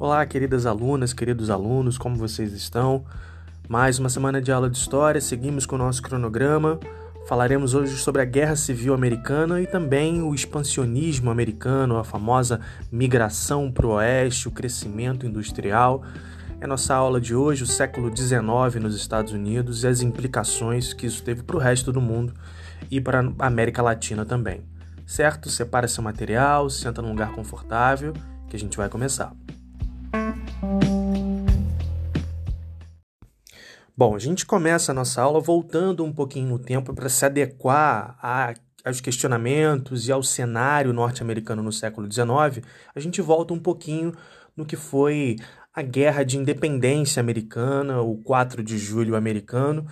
Olá, queridas alunas, queridos alunos, como vocês estão? Mais uma semana de aula de história, seguimos com o nosso cronograma. Falaremos hoje sobre a Guerra Civil Americana e também o expansionismo americano, a famosa migração para o oeste, o crescimento industrial. É nossa aula de hoje, o século XIX nos Estados Unidos e as implicações que isso teve para o resto do mundo e para a América Latina também. Certo? Separa seu material, senta num lugar confortável que a gente vai começar. Bom, a gente começa a nossa aula voltando um pouquinho no tempo para se adequar a, aos questionamentos e ao cenário norte-americano no século XIX. A gente volta um pouquinho no que foi a Guerra de Independência Americana, o 4 de julho americano,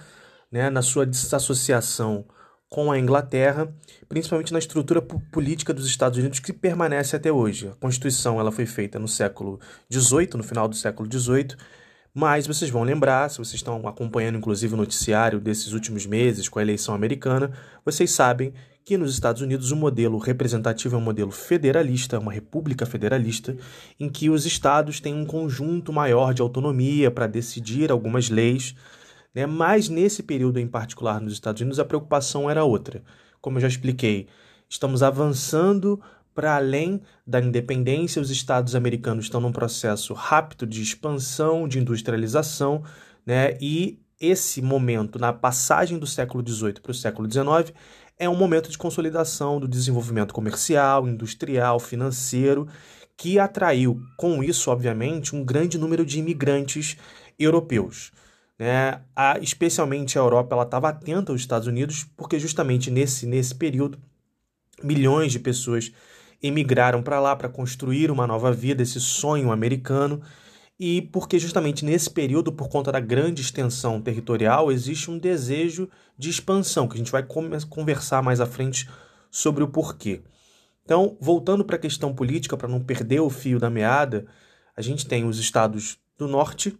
né, na sua desassociação com a Inglaterra, principalmente na estrutura política dos Estados Unidos que permanece até hoje. A Constituição ela foi feita no século XVIII, no final do século XVIII, mas vocês vão lembrar, se vocês estão acompanhando inclusive o noticiário desses últimos meses com a eleição americana, vocês sabem que nos Estados Unidos o modelo representativo é um modelo federalista, uma república federalista, em que os estados têm um conjunto maior de autonomia para decidir algumas leis né? Mas nesse período em particular nos Estados Unidos, a preocupação era outra. Como eu já expliquei, estamos avançando para além da independência, os estados americanos estão num processo rápido de expansão, de industrialização, né? e esse momento, na passagem do século XVIII para o século XIX, é um momento de consolidação do desenvolvimento comercial, industrial, financeiro, que atraiu, com isso, obviamente, um grande número de imigrantes europeus. Né? A, especialmente a Europa estava atenta aos Estados Unidos, porque justamente nesse, nesse período milhões de pessoas emigraram para lá para construir uma nova vida, esse sonho americano, e porque justamente nesse período, por conta da grande extensão territorial, existe um desejo de expansão, que a gente vai conversar mais à frente sobre o porquê. Então, voltando para a questão política, para não perder o fio da meada, a gente tem os estados do norte,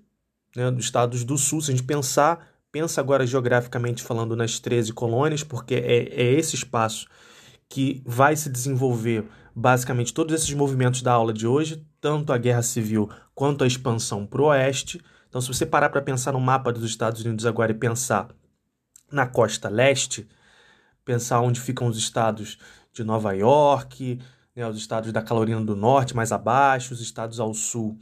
né, dos estados do sul, se a gente pensar, pensa agora geograficamente falando nas 13 colônias, porque é, é esse espaço que vai se desenvolver basicamente todos esses movimentos da aula de hoje, tanto a guerra civil quanto a expansão para o oeste. Então, se você parar para pensar no mapa dos Estados Unidos agora e pensar na costa leste, pensar onde ficam os estados de Nova York, né, os estados da Carolina do Norte mais abaixo, os estados ao sul,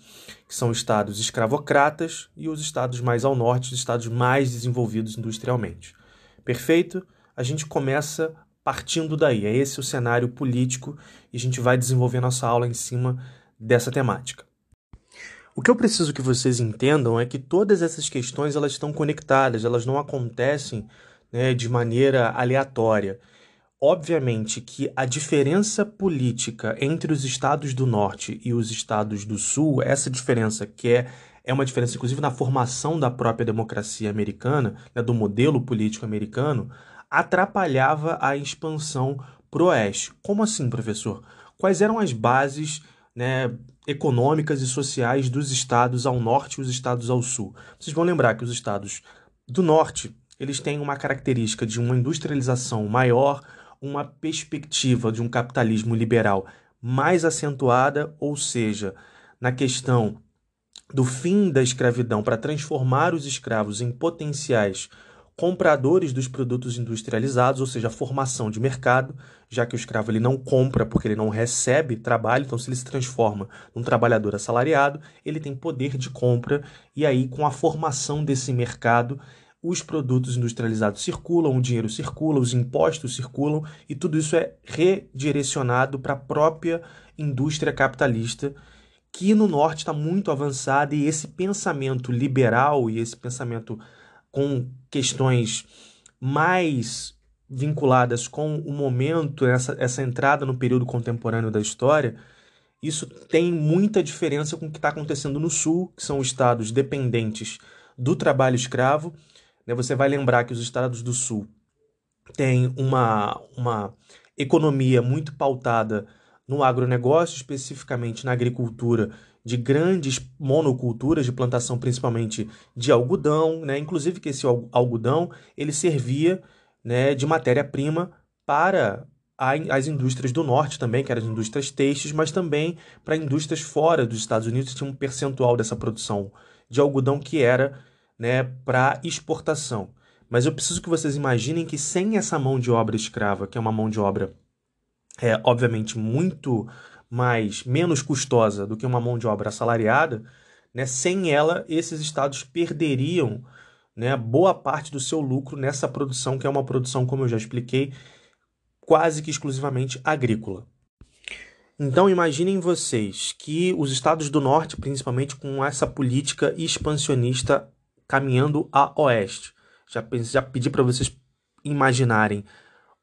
que são estados escravocratas, e os estados mais ao norte, os estados mais desenvolvidos industrialmente. Perfeito? A gente começa partindo daí. É esse o cenário político e a gente vai desenvolver nossa aula em cima dessa temática. O que eu preciso que vocês entendam é que todas essas questões elas estão conectadas, elas não acontecem né, de maneira aleatória. Obviamente que a diferença política entre os estados do norte e os estados do sul, essa diferença que é, é uma diferença inclusive na formação da própria democracia americana, né, do modelo político americano, atrapalhava a expansão para o oeste. Como assim, professor? Quais eram as bases né, econômicas e sociais dos estados ao norte e os estados ao sul? Vocês vão lembrar que os estados do norte eles têm uma característica de uma industrialização maior, uma perspectiva de um capitalismo liberal mais acentuada, ou seja, na questão do fim da escravidão para transformar os escravos em potenciais compradores dos produtos industrializados, ou seja, a formação de mercado, já que o escravo ele não compra porque ele não recebe trabalho, então se ele se transforma num trabalhador assalariado, ele tem poder de compra e aí com a formação desse mercado os produtos industrializados circulam, o dinheiro circula, os impostos circulam e tudo isso é redirecionado para a própria indústria capitalista que no norte está muito avançada e esse pensamento liberal e esse pensamento com questões mais vinculadas com o momento, essa, essa entrada no período contemporâneo da história, isso tem muita diferença com o que está acontecendo no sul, que são estados dependentes do trabalho escravo né? Você vai lembrar que os estados do Sul têm uma, uma economia muito pautada no agronegócio, especificamente na agricultura de grandes monoculturas de plantação principalmente de algodão, né? Inclusive que esse algodão ele servia, né, de matéria-prima para as indústrias do norte também, que eram as indústrias têxteis, mas também para indústrias fora dos Estados Unidos, tinha um percentual dessa produção de algodão que era né, para exportação. Mas eu preciso que vocês imaginem que sem essa mão de obra escrava, que é uma mão de obra, é, obviamente, muito mais menos custosa do que uma mão de obra assalariada, né, sem ela, esses estados perderiam né, boa parte do seu lucro nessa produção, que é uma produção, como eu já expliquei, quase que exclusivamente agrícola. Então imaginem vocês que os estados do norte, principalmente com essa política expansionista caminhando a oeste. Já, já pedi para vocês imaginarem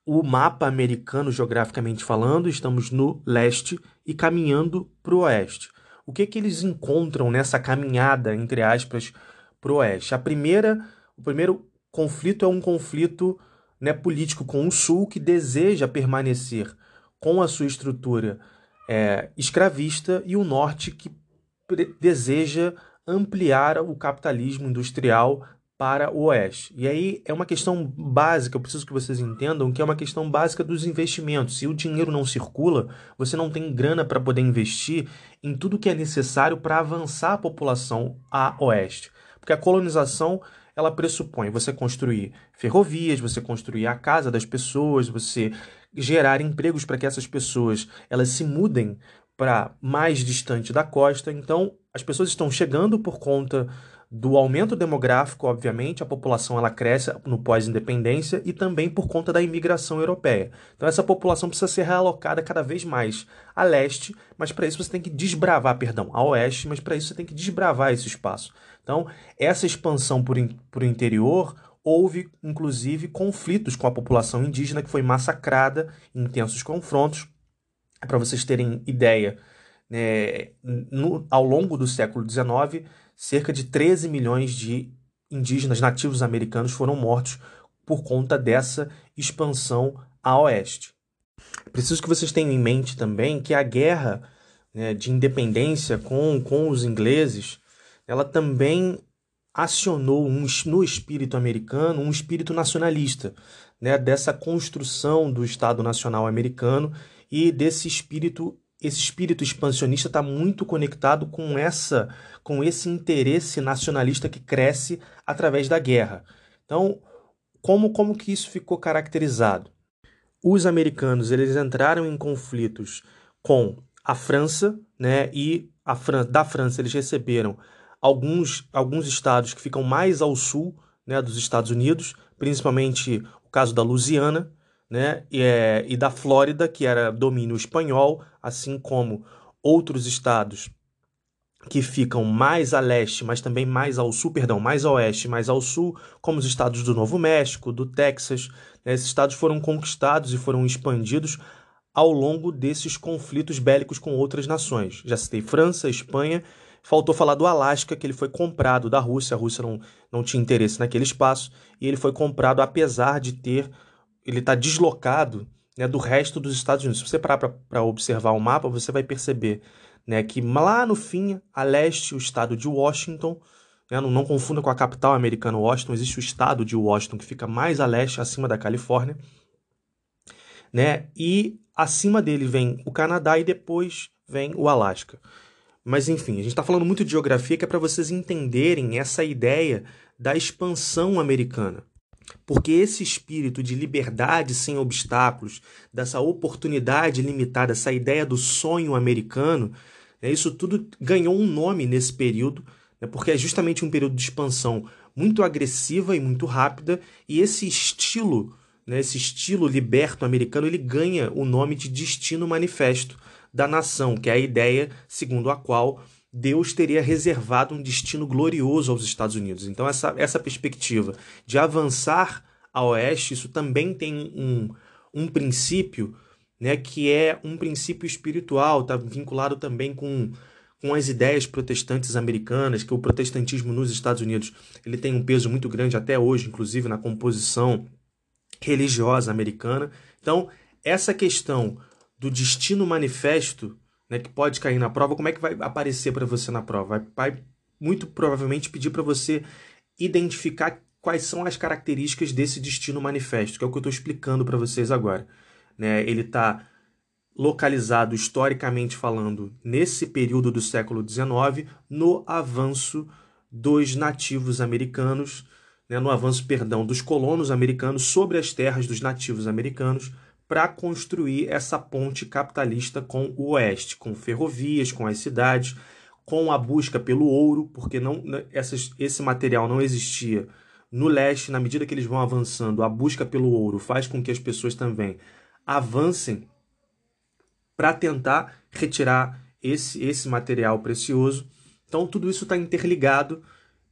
o mapa americano geograficamente falando, estamos no leste e caminhando para o oeste. O que, que eles encontram nessa caminhada, entre aspas, para o oeste? A primeira, o primeiro conflito é um conflito né, político com o Sul que deseja permanecer com a sua estrutura é, escravista e o Norte que deseja ampliar o capitalismo industrial para o Oeste. E aí é uma questão básica, eu preciso que vocês entendam que é uma questão básica dos investimentos. Se o dinheiro não circula, você não tem grana para poder investir em tudo que é necessário para avançar a população a Oeste. Porque a colonização ela pressupõe você construir ferrovias, você construir a casa das pessoas, você gerar empregos para que essas pessoas elas se mudem para mais distante da costa. Então, as pessoas estão chegando por conta do aumento demográfico, obviamente, a população ela cresce no pós-independência e também por conta da imigração europeia. Então essa população precisa ser realocada cada vez mais a leste, mas para isso você tem que desbravar, perdão, a oeste, mas para isso você tem que desbravar esse espaço. Então, essa expansão por, in, por interior houve, inclusive, conflitos com a população indígena que foi massacrada intensos confrontos. Para vocês terem ideia, né, no, ao longo do século XIX, cerca de 13 milhões de indígenas nativos americanos foram mortos por conta dessa expansão a oeste. Preciso que vocês tenham em mente também que a guerra né, de independência com, com os ingleses ela também acionou um, no espírito americano um espírito nacionalista, né, dessa construção do Estado Nacional americano e desse espírito esse espírito expansionista está muito conectado com essa com esse interesse nacionalista que cresce através da guerra. Então, como como que isso ficou caracterizado? Os americanos eles entraram em conflitos com a França, né? E a Fran da França eles receberam alguns, alguns estados que ficam mais ao sul né, dos Estados Unidos, principalmente o caso da Louisiana né, e, é, e da Flórida, que era domínio espanhol, assim como outros estados que ficam mais a leste, mas também mais ao sul, perdão, mais a oeste, mais ao sul, como os estados do Novo México, do Texas. Né, esses estados foram conquistados e foram expandidos ao longo desses conflitos bélicos com outras nações. Já citei França, Espanha Faltou falar do Alasca, que ele foi comprado da Rússia. A Rússia não, não tinha interesse naquele espaço. E ele foi comprado apesar de ter. Ele está deslocado né, do resto dos Estados Unidos. Se você parar para observar o mapa, você vai perceber né, que lá no fim, a leste, o estado de Washington. Né, não, não confunda com a capital americana, Washington. Existe o estado de Washington, que fica mais a leste, acima da Califórnia. Né, e acima dele vem o Canadá e depois vem o Alasca. Mas enfim, a gente está falando muito de geografia que é para vocês entenderem essa ideia da expansão americana. Porque esse espírito de liberdade sem obstáculos, dessa oportunidade limitada, essa ideia do sonho americano, né, isso tudo ganhou um nome nesse período, né, porque é justamente um período de expansão muito agressiva e muito rápida, e esse estilo, né, esse estilo liberto americano, ele ganha o nome de destino manifesto da nação, que é a ideia segundo a qual Deus teria reservado um destino glorioso aos Estados Unidos. Então, essa, essa perspectiva de avançar a oeste, isso também tem um, um princípio né, que é um princípio espiritual, está vinculado também com, com as ideias protestantes americanas, que o protestantismo nos Estados Unidos ele tem um peso muito grande até hoje, inclusive na composição religiosa americana. Então, essa questão do destino manifesto, né, que pode cair na prova, como é que vai aparecer para você na prova? Vai, muito provavelmente pedir para você identificar quais são as características desse destino manifesto, que é o que eu estou explicando para vocês agora. né, ele está localizado historicamente falando nesse período do século XIX, no avanço dos nativos americanos, né, no avanço, perdão, dos colonos americanos sobre as terras dos nativos americanos para construir essa ponte capitalista com o oeste, com ferrovias, com as cidades, com a busca pelo ouro, porque não né, essas, esse material não existia no leste. Na medida que eles vão avançando, a busca pelo ouro faz com que as pessoas também avancem para tentar retirar esse, esse material precioso. Então, tudo isso está interligado,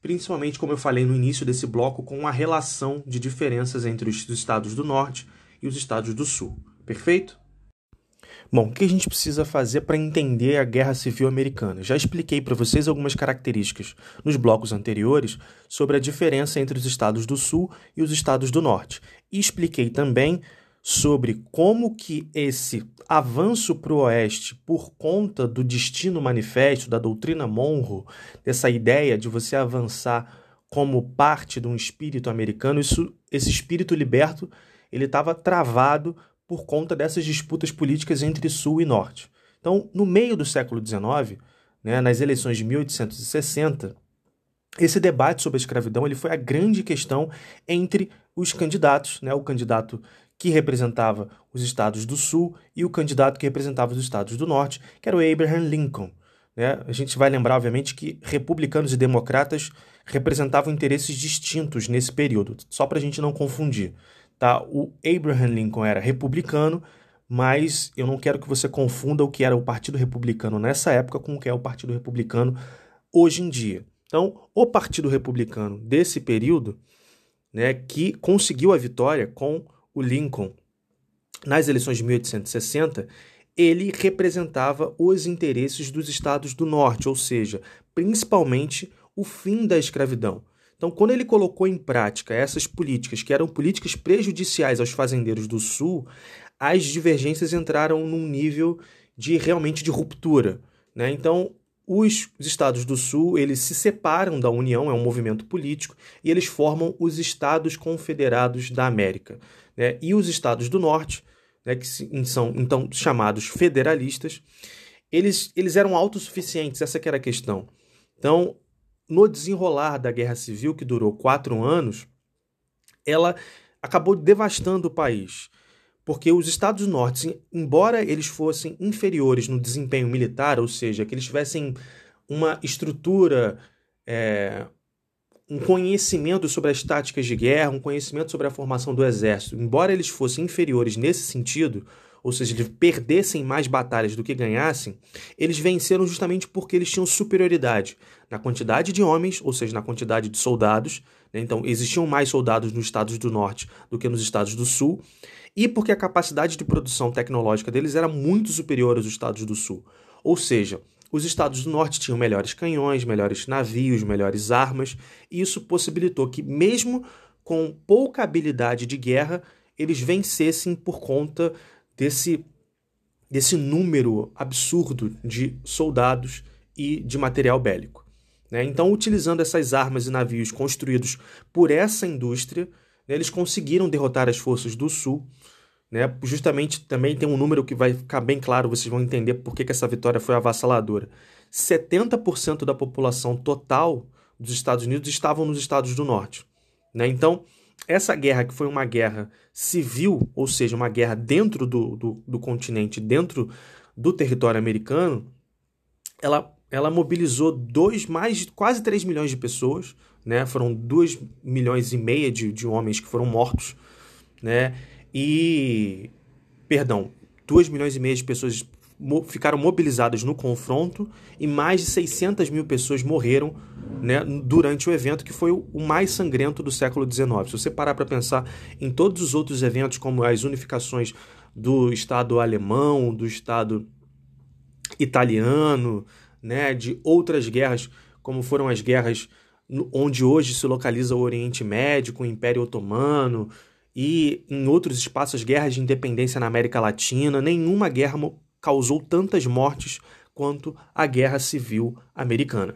principalmente, como eu falei no início desse bloco, com a relação de diferenças entre os estados do norte e os estados do sul. Perfeito? Bom, o que a gente precisa fazer para entender a Guerra Civil Americana? Já expliquei para vocês algumas características nos blocos anteriores sobre a diferença entre os estados do Sul e os estados do Norte. E expliquei também sobre como que esse avanço para o oeste por conta do destino manifesto da doutrina Monroe, dessa ideia de você avançar como parte de um espírito americano, isso, esse espírito liberto, ele estava travado por conta dessas disputas políticas entre sul e norte. Então, no meio do século XIX, né, nas eleições de 1860, esse debate sobre a escravidão ele foi a grande questão entre os candidatos, né, o candidato que representava os estados do Sul e o candidato que representava os estados do Norte, que era o Abraham Lincoln. Né? A gente vai lembrar, obviamente, que republicanos e democratas representavam interesses distintos nesse período, só para a gente não confundir. Tá? O Abraham Lincoln era republicano, mas eu não quero que você confunda o que era o Partido Republicano nessa época com o que é o Partido Republicano hoje em dia. Então, o Partido Republicano desse período, né, que conseguiu a vitória com o Lincoln, nas eleições de 1860, ele representava os interesses dos estados do norte, ou seja, principalmente o fim da escravidão. Então, quando ele colocou em prática essas políticas, que eram políticas prejudiciais aos fazendeiros do sul, as divergências entraram num nível de realmente de ruptura. Né? Então, os estados do sul eles se separam da União, é um movimento político, e eles formam os Estados Confederados da América. Né? E os estados do norte, né, que são então chamados federalistas, eles, eles eram autossuficientes, essa era a questão. Então, no desenrolar da Guerra Civil, que durou quatro anos, ela acabou devastando o país. Porque os Estados do Norte, embora eles fossem inferiores no desempenho militar, ou seja, que eles tivessem uma estrutura é, um conhecimento sobre as táticas de guerra, um conhecimento sobre a formação do exército. Embora eles fossem inferiores nesse sentido, ou seja, eles perdessem mais batalhas do que ganhassem, eles venceram justamente porque eles tinham superioridade na quantidade de homens, ou seja, na quantidade de soldados. Né? Então, existiam mais soldados nos estados do norte do que nos estados do sul, e porque a capacidade de produção tecnológica deles era muito superior aos estados do sul. Ou seja, os estados do norte tinham melhores canhões, melhores navios, melhores armas, e isso possibilitou que, mesmo com pouca habilidade de guerra, eles vencessem por conta desse, desse número absurdo de soldados e de material bélico. Né? Então, utilizando essas armas e navios construídos por essa indústria, né, eles conseguiram derrotar as forças do Sul né? Justamente também tem um número que vai ficar bem claro, vocês vão entender por que, que essa vitória foi avassaladora. 70% da população total dos Estados Unidos estavam nos Estados do Norte. Né? Então, essa guerra, que foi uma guerra civil, ou seja, uma guerra dentro do, do, do continente, dentro do território americano, ela, ela mobilizou dois, mais quase 3 milhões de pessoas, né? foram 2 milhões e meia de, de homens que foram mortos, né? e, perdão, 2 milhões e meio de pessoas ficaram mobilizadas no confronto e mais de 600 mil pessoas morreram né, durante o evento, que foi o mais sangrento do século XIX. Se você parar para pensar em todos os outros eventos, como as unificações do Estado alemão, do Estado italiano, né, de outras guerras, como foram as guerras onde hoje se localiza o Oriente Médio, com o Império Otomano, e em outros espaços, guerras de independência na América Latina, nenhuma guerra causou tantas mortes quanto a Guerra Civil Americana.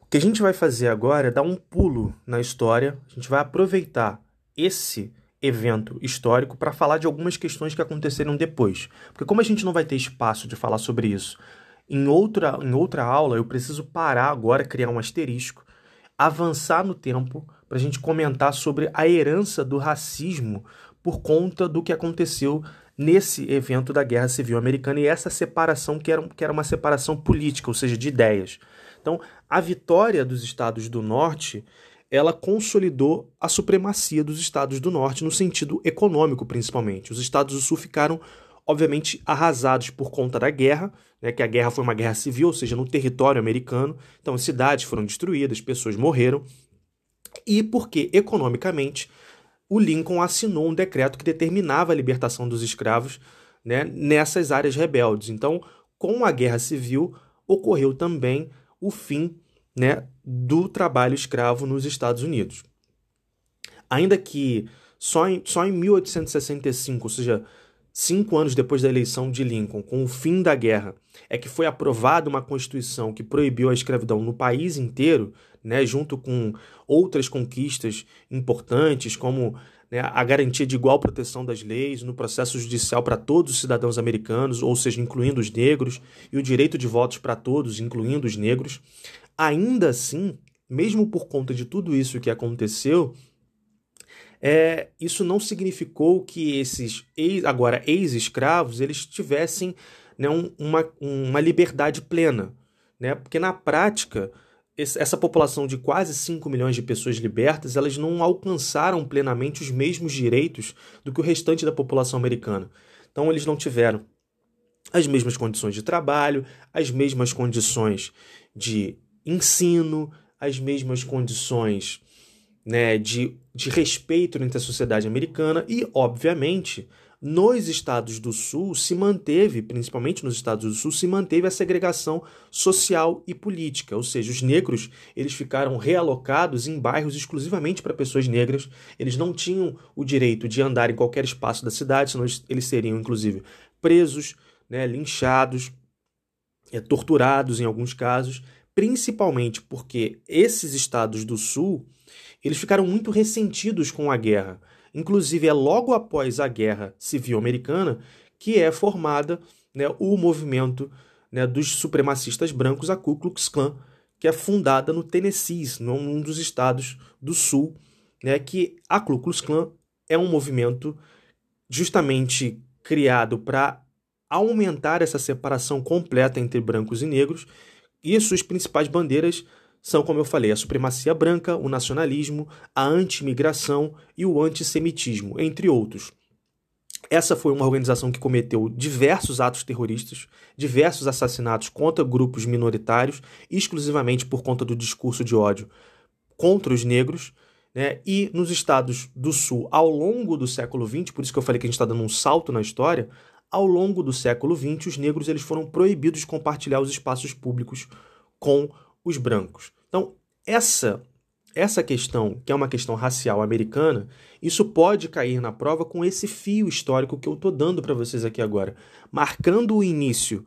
O que a gente vai fazer agora é dar um pulo na história, a gente vai aproveitar esse evento histórico para falar de algumas questões que aconteceram depois. Porque como a gente não vai ter espaço de falar sobre isso em outra, em outra aula, eu preciso parar agora, criar um asterisco, avançar no tempo para a gente comentar sobre a herança do racismo por conta do que aconteceu nesse evento da Guerra Civil Americana e essa separação que era, que era uma separação política, ou seja, de ideias. Então, a vitória dos estados do Norte ela consolidou a supremacia dos estados do norte no sentido econômico, principalmente. Os estados do sul ficaram, obviamente, arrasados por conta da guerra, né, que a guerra foi uma guerra civil, ou seja, no território americano. Então, as cidades foram destruídas, pessoas morreram. E porque, economicamente, o Lincoln assinou um decreto que determinava a libertação dos escravos né, nessas áreas rebeldes. Então, com a guerra civil, ocorreu também o fim né, do trabalho escravo nos Estados Unidos. Ainda que só em, só em 1865, ou seja, cinco anos depois da eleição de Lincoln, com o fim da guerra, é que foi aprovada uma Constituição que proibiu a escravidão no país inteiro, né, junto com outras conquistas importantes, como né, a garantia de igual proteção das leis no processo judicial para todos os cidadãos americanos, ou seja, incluindo os negros, e o direito de votos para todos, incluindo os negros. Ainda assim, mesmo por conta de tudo isso que aconteceu, é, isso não significou que esses ex, agora ex-escravos eles tivessem né, um, uma, uma liberdade plena. Né? Porque na prática, essa população de quase 5 milhões de pessoas libertas, elas não alcançaram plenamente os mesmos direitos do que o restante da população americana. Então eles não tiveram as mesmas condições de trabalho, as mesmas condições de ensino, as mesmas condições né, de, de respeito entre a sociedade americana e, obviamente, nos estados do Sul se manteve, principalmente nos estados do Sul, se manteve a segregação social e política, ou seja, os negros eles ficaram realocados em bairros exclusivamente para pessoas negras, eles não tinham o direito de andar em qualquer espaço da cidade, senão eles seriam, inclusive, presos, né, linchados, é, torturados em alguns casos, principalmente porque esses estados do sul eles ficaram muito ressentidos com a guerra. Inclusive é logo após a Guerra Civil Americana que é formada né, o movimento né, dos supremacistas brancos, a Ku Klux Klan, que é fundada no Tennessee, num dos estados do sul, né, que a Ku Klux Klan é um movimento justamente criado para aumentar essa separação completa entre brancos e negros e suas principais bandeiras são, como eu falei, a supremacia branca, o nacionalismo, a anti-imigração e o antissemitismo, entre outros. Essa foi uma organização que cometeu diversos atos terroristas, diversos assassinatos contra grupos minoritários, exclusivamente por conta do discurso de ódio contra os negros. Né? E nos estados do Sul, ao longo do século XX, por isso que eu falei que a gente está dando um salto na história, ao longo do século XX, os negros eles foram proibidos de compartilhar os espaços públicos com os brancos. Então, essa essa questão, que é uma questão racial americana, isso pode cair na prova com esse fio histórico que eu estou dando para vocês aqui agora, marcando o início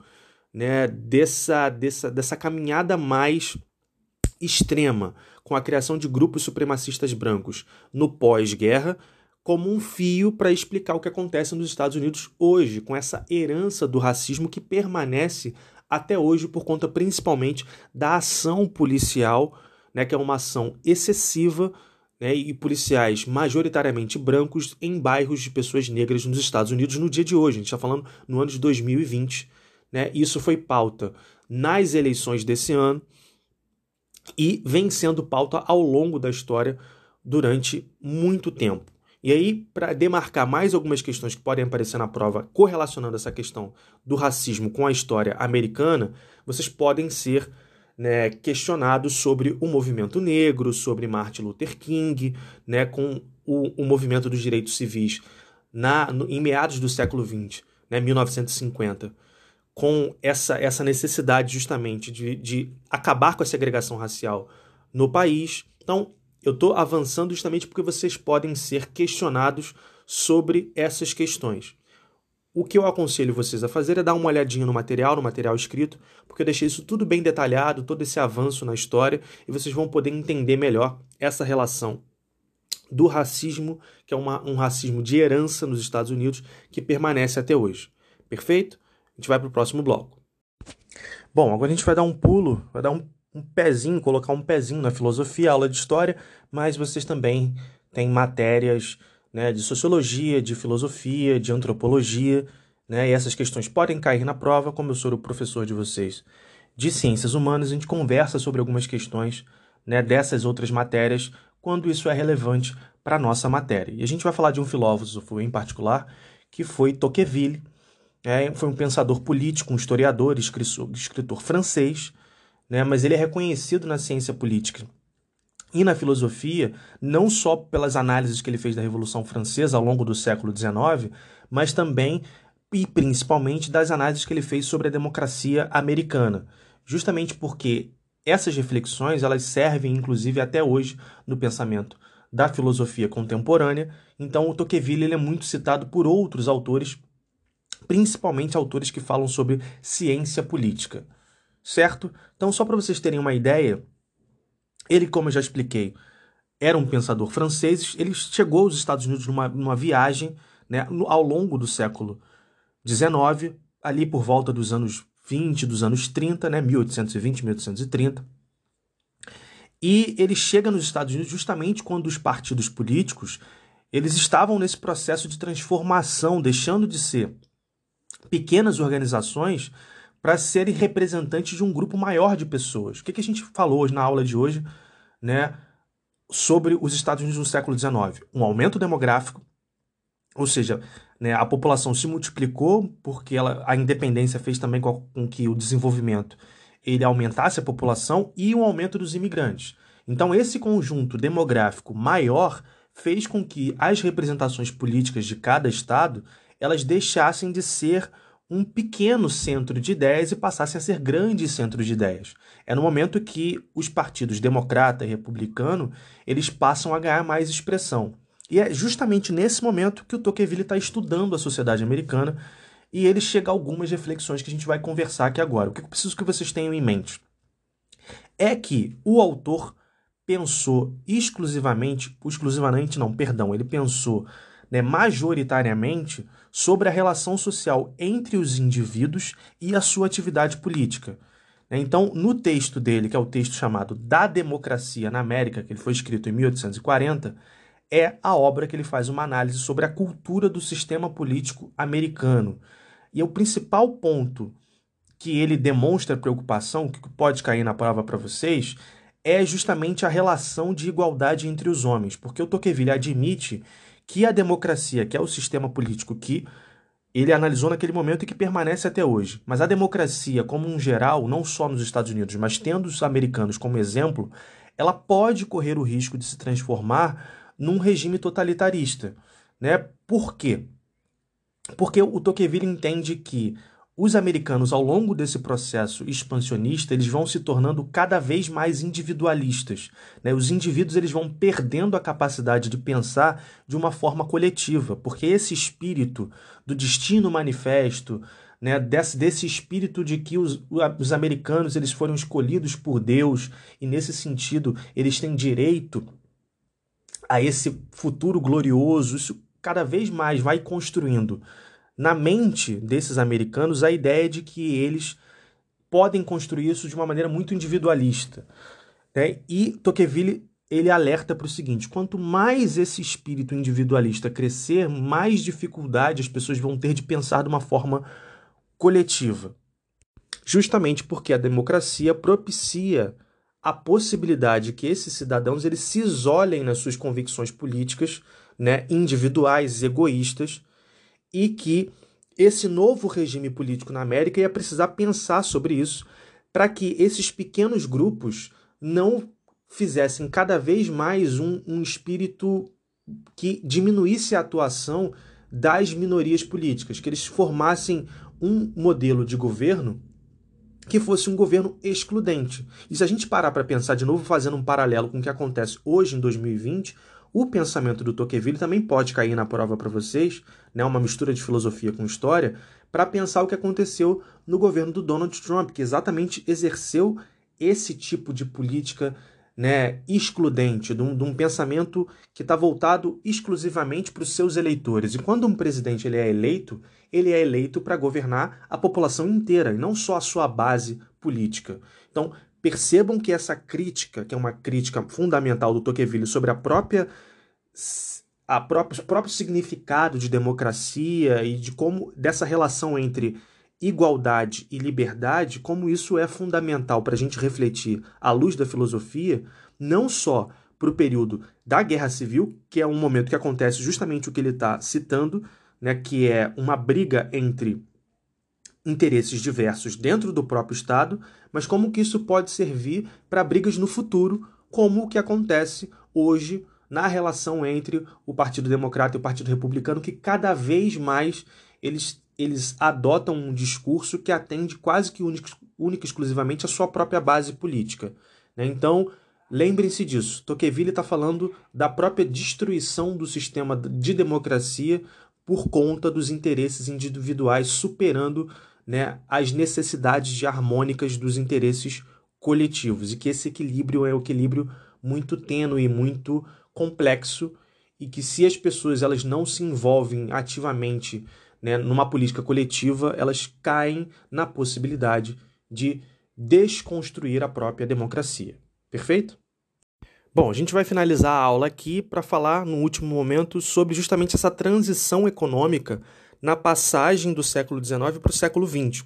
né, dessa, dessa, dessa caminhada mais extrema com a criação de grupos supremacistas brancos no pós-guerra, como um fio para explicar o que acontece nos Estados Unidos hoje, com essa herança do racismo que permanece até hoje por conta principalmente da ação policial, né, que é uma ação excessiva né, e policiais majoritariamente brancos em bairros de pessoas negras nos Estados Unidos no dia de hoje. A gente está falando no ano de 2020. Né, isso foi pauta nas eleições desse ano e vem sendo pauta ao longo da história durante muito tempo. E aí, para demarcar mais algumas questões que podem aparecer na prova correlacionando essa questão do racismo com a história americana, vocês podem ser né, questionados sobre o movimento negro, sobre Martin Luther King, né, com o, o movimento dos direitos civis na, no, em meados do século XX, né, 1950, com essa, essa necessidade justamente de, de acabar com a segregação racial no país. Então, eu estou avançando justamente porque vocês podem ser questionados sobre essas questões. O que eu aconselho vocês a fazer é dar uma olhadinha no material, no material escrito, porque eu deixei isso tudo bem detalhado, todo esse avanço na história, e vocês vão poder entender melhor essa relação do racismo, que é uma, um racismo de herança nos Estados Unidos que permanece até hoje. Perfeito? A gente vai para o próximo bloco. Bom, agora a gente vai dar um pulo, vai dar um, um pezinho, colocar um pezinho na filosofia, aula de história, mas vocês também têm matérias né, de sociologia, de filosofia, de antropologia, né, e essas questões podem cair na prova, como eu sou o professor de vocês de ciências humanas, a gente conversa sobre algumas questões né, dessas outras matérias quando isso é relevante para a nossa matéria. E a gente vai falar de um filósofo em particular, que foi Tocqueville, é, foi um pensador político, um historiador, escritor, escritor francês, né, mas ele é reconhecido na ciência política e na filosofia, não só pelas análises que ele fez da Revolução Francesa ao longo do século XIX, mas também e principalmente das análises que ele fez sobre a democracia americana, justamente porque essas reflexões elas servem inclusive até hoje no pensamento da filosofia contemporânea. Então o Tocqueville ele é muito citado por outros autores, principalmente autores que falam sobre ciência política. Certo? Então só para vocês terem uma ideia, ele, como eu já expliquei, era um pensador francês, ele chegou aos Estados Unidos numa, numa viagem né, ao longo do século XIX, ali por volta dos anos 20 dos anos 30, né, 1820, 1830. E ele chega nos Estados Unidos justamente quando os partidos políticos eles estavam nesse processo de transformação, deixando de ser pequenas organizações para serem representantes de um grupo maior de pessoas. O que, que a gente falou hoje na aula de hoje, né, sobre os Estados Unidos no século XIX? Um aumento demográfico, ou seja, né, a população se multiplicou porque ela, a independência fez também com, com que o desenvolvimento ele aumentasse a população e o aumento dos imigrantes. Então, esse conjunto demográfico maior fez com que as representações políticas de cada estado elas deixassem de ser um pequeno centro de ideias e passassem a ser grandes centros de ideias. É no momento que os partidos democrata e republicano eles passam a ganhar mais expressão. E é justamente nesse momento que o Tocqueville está estudando a sociedade americana e ele chega a algumas reflexões que a gente vai conversar aqui agora. O que eu preciso que vocês tenham em mente é que o autor pensou exclusivamente, exclusivamente não, perdão, ele pensou né, majoritariamente sobre a relação social entre os indivíduos e a sua atividade política. Né. Então, no texto dele, que é o texto chamado Da Democracia na América, que ele foi escrito em 1840, é a obra que ele faz uma análise sobre a cultura do sistema político americano. E o principal ponto que ele demonstra preocupação, que pode cair na prova para vocês, é justamente a relação de igualdade entre os homens, porque o Tocqueville admite que a democracia, que é o sistema político que ele analisou naquele momento e que permanece até hoje, mas a democracia como um geral, não só nos Estados Unidos, mas tendo os americanos como exemplo, ela pode correr o risco de se transformar num regime totalitarista. Né? Por quê? Porque o Tocqueville entende que os americanos, ao longo desse processo expansionista, eles vão se tornando cada vez mais individualistas. Né? Os indivíduos eles vão perdendo a capacidade de pensar de uma forma coletiva, porque esse espírito do destino manifesto, né, desse, desse espírito de que os, os americanos eles foram escolhidos por Deus e, nesse sentido, eles têm direito a esse futuro glorioso, isso cada vez mais vai construindo na mente desses americanos a ideia de que eles podem construir isso de uma maneira muito individualista. Né? E Tocqueville ele alerta para o seguinte: quanto mais esse espírito individualista crescer, mais dificuldade as pessoas vão ter de pensar de uma forma coletiva. Justamente porque a democracia propicia a possibilidade que esses cidadãos eles se isolem nas suas convicções políticas, né, individuais, egoístas, e que esse novo regime político na América ia precisar pensar sobre isso para que esses pequenos grupos não fizessem cada vez mais um, um espírito que diminuísse a atuação das minorias políticas, que eles formassem um modelo de governo que fosse um governo excludente. E se a gente parar para pensar de novo, fazendo um paralelo com o que acontece hoje em 2020, o pensamento do Tocqueville também pode cair na prova para vocês, né, uma mistura de filosofia com história, para pensar o que aconteceu no governo do Donald Trump, que exatamente exerceu esse tipo de política né, excludente, de um, de um pensamento que está voltado exclusivamente para os seus eleitores. E quando um presidente ele é eleito, ele é eleito para governar a população inteira e não só a sua base política. Então, percebam que essa crítica, que é uma crítica fundamental do Tocqueville sobre a própria a próprio, o próprio significado de democracia e de como dessa relação entre igualdade e liberdade, como isso é fundamental para a gente refletir à luz da filosofia, não só para o período da Guerra Civil, que é um momento que acontece justamente o que ele está citando, né, que é uma briga entre interesses diversos dentro do próprio Estado, mas como que isso pode servir para brigas no futuro, como o que acontece hoje na relação entre o Partido Democrata e o Partido Republicano, que cada vez mais eles, eles adotam um discurso que atende quase que única, única exclusivamente a sua própria base política. Né? Então, lembrem-se disso. Tocqueville está falando da própria destruição do sistema de democracia por conta dos interesses individuais superando né, as necessidades de harmônicas dos interesses coletivos e que esse equilíbrio é um equilíbrio muito tênue, muito complexo e que se as pessoas elas não se envolvem ativamente né, numa política coletiva, elas caem na possibilidade de desconstruir a própria democracia. Perfeito? Bom, a gente vai finalizar a aula aqui para falar no último momento sobre justamente essa transição econômica na passagem do século XIX para o século XX.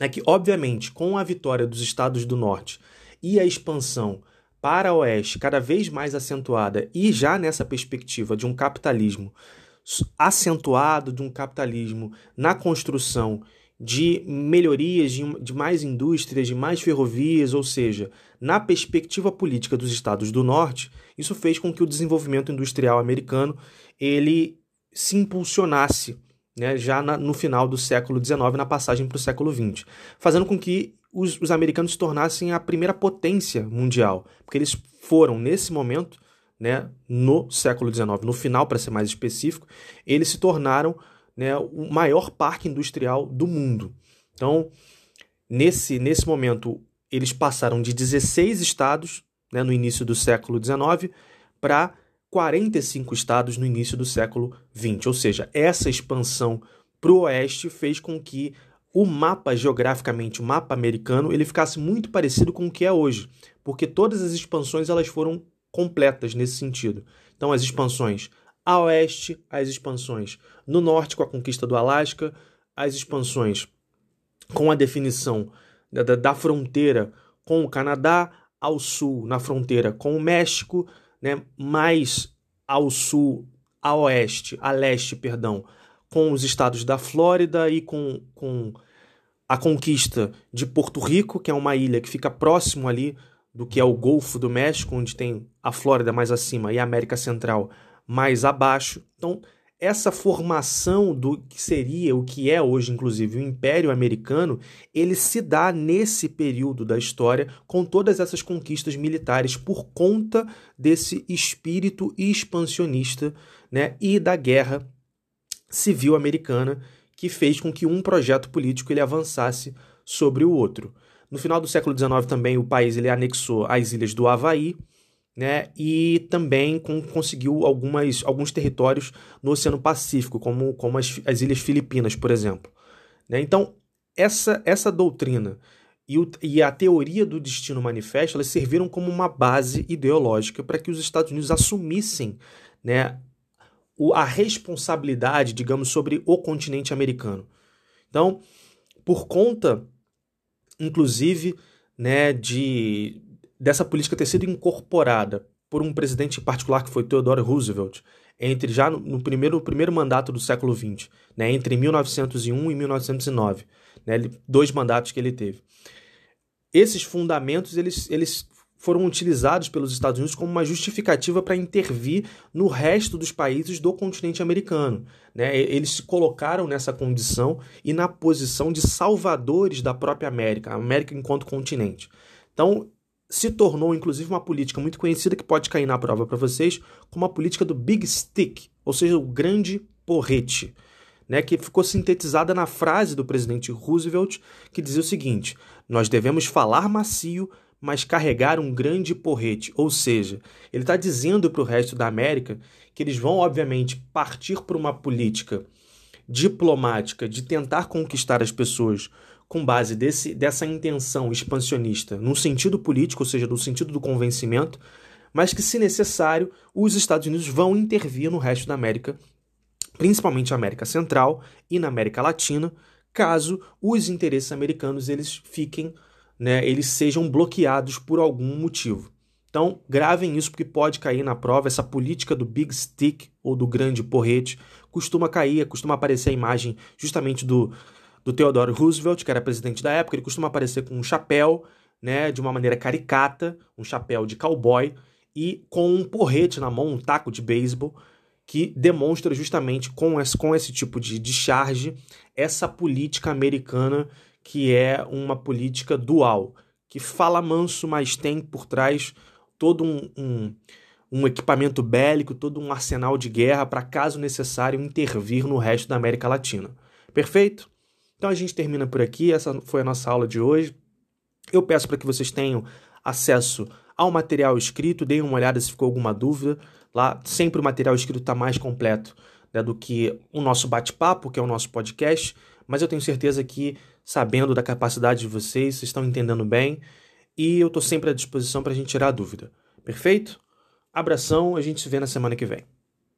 É que, obviamente, com a vitória dos estados do norte e a expansão para a oeste cada vez mais acentuada e já nessa perspectiva de um capitalismo acentuado, de um capitalismo na construção de melhorias, de mais indústrias, de mais ferrovias, ou seja, na perspectiva política dos estados do norte, isso fez com que o desenvolvimento industrial americano ele se impulsionasse né, já na, no final do século XIX, na passagem para o século XX, fazendo com que os, os americanos se tornassem a primeira potência mundial, porque eles foram, nesse momento, né, no século XIX, no final, para ser mais específico, eles se tornaram né, o maior parque industrial do mundo. Então, nesse, nesse momento, eles passaram de 16 estados né, no início do século XIX para 45 estados no início do século XX. Ou seja, essa expansão para o oeste fez com que o mapa geograficamente, o mapa americano, ele ficasse muito parecido com o que é hoje, porque todas as expansões elas foram completas nesse sentido. Então as expansões a oeste, as expansões no norte com a conquista do Alasca, as expansões com a definição da, da, da fronteira com o Canadá, ao sul na fronteira com o México, né, mais ao sul, a oeste, a leste, perdão, com os estados da Flórida e com, com a conquista de Porto Rico, que é uma ilha que fica próximo ali do que é o Golfo do México, onde tem a Flórida mais acima e a América Central mais abaixo. Então, essa formação do que seria o que é hoje, inclusive, o Império Americano, ele se dá nesse período da história com todas essas conquistas militares por conta desse espírito expansionista né, e da guerra civil americana que fez com que um projeto político ele avançasse sobre o outro. No final do século XIX também o país ele anexou as ilhas do Havaí, né, e também com, conseguiu algumas, alguns territórios no Oceano Pacífico, como, como as, as Ilhas Filipinas, por exemplo. Né? Então, essa, essa doutrina e, o, e a teoria do destino manifesto elas serviram como uma base ideológica para que os Estados Unidos assumissem né, a responsabilidade, digamos, sobre o continente americano. Então, por conta, inclusive, né, de dessa política ter sido incorporada por um presidente particular que foi Theodore Roosevelt, entre já no, primeiro, primeiro mandato do século XX, né, entre 1901 e 1909, né, dois mandatos que ele teve. Esses fundamentos eles, eles foram utilizados pelos Estados Unidos como uma justificativa para intervir no resto dos países do continente americano. Né? Eles se colocaram nessa condição e na posição de salvadores da própria América, a América enquanto continente. Então, se tornou inclusive uma política muito conhecida que pode cair na prova para vocês, como a política do Big Stick, ou seja, o grande porrete. Né, que ficou sintetizada na frase do presidente Roosevelt, que dizia o seguinte: Nós devemos falar macio, mas carregar um grande porrete. Ou seja, ele está dizendo para o resto da América que eles vão, obviamente, partir por uma política diplomática de tentar conquistar as pessoas com base desse, dessa intenção expansionista, num sentido político, ou seja, no sentido do convencimento, mas que, se necessário, os Estados Unidos vão intervir no resto da América, principalmente na América Central e na América Latina, caso os interesses americanos eles fiquem, né, eles sejam bloqueados por algum motivo. Então, gravem isso porque pode cair na prova. Essa política do big stick ou do grande porrete costuma cair, costuma aparecer a imagem justamente do, do Theodore Roosevelt, que era presidente da época. Ele costuma aparecer com um chapéu, né, de uma maneira caricata, um chapéu de cowboy e com um porrete na mão, um taco de beisebol, que demonstra justamente com esse, com esse tipo de, de charge essa política americana que é uma política dual, que fala manso, mas tem por trás todo um, um, um equipamento bélico, todo um arsenal de guerra para, caso necessário, intervir no resto da América Latina. Perfeito? Então a gente termina por aqui. Essa foi a nossa aula de hoje. Eu peço para que vocês tenham acesso ao material escrito, deem uma olhada se ficou alguma dúvida. Lá sempre o material escrito está mais completo né, do que o nosso bate-papo, que é o nosso podcast. Mas eu tenho certeza que, sabendo da capacidade de vocês, vocês estão entendendo bem e eu estou sempre à disposição para a gente tirar a dúvida. Perfeito? Abração, a gente se vê na semana que vem.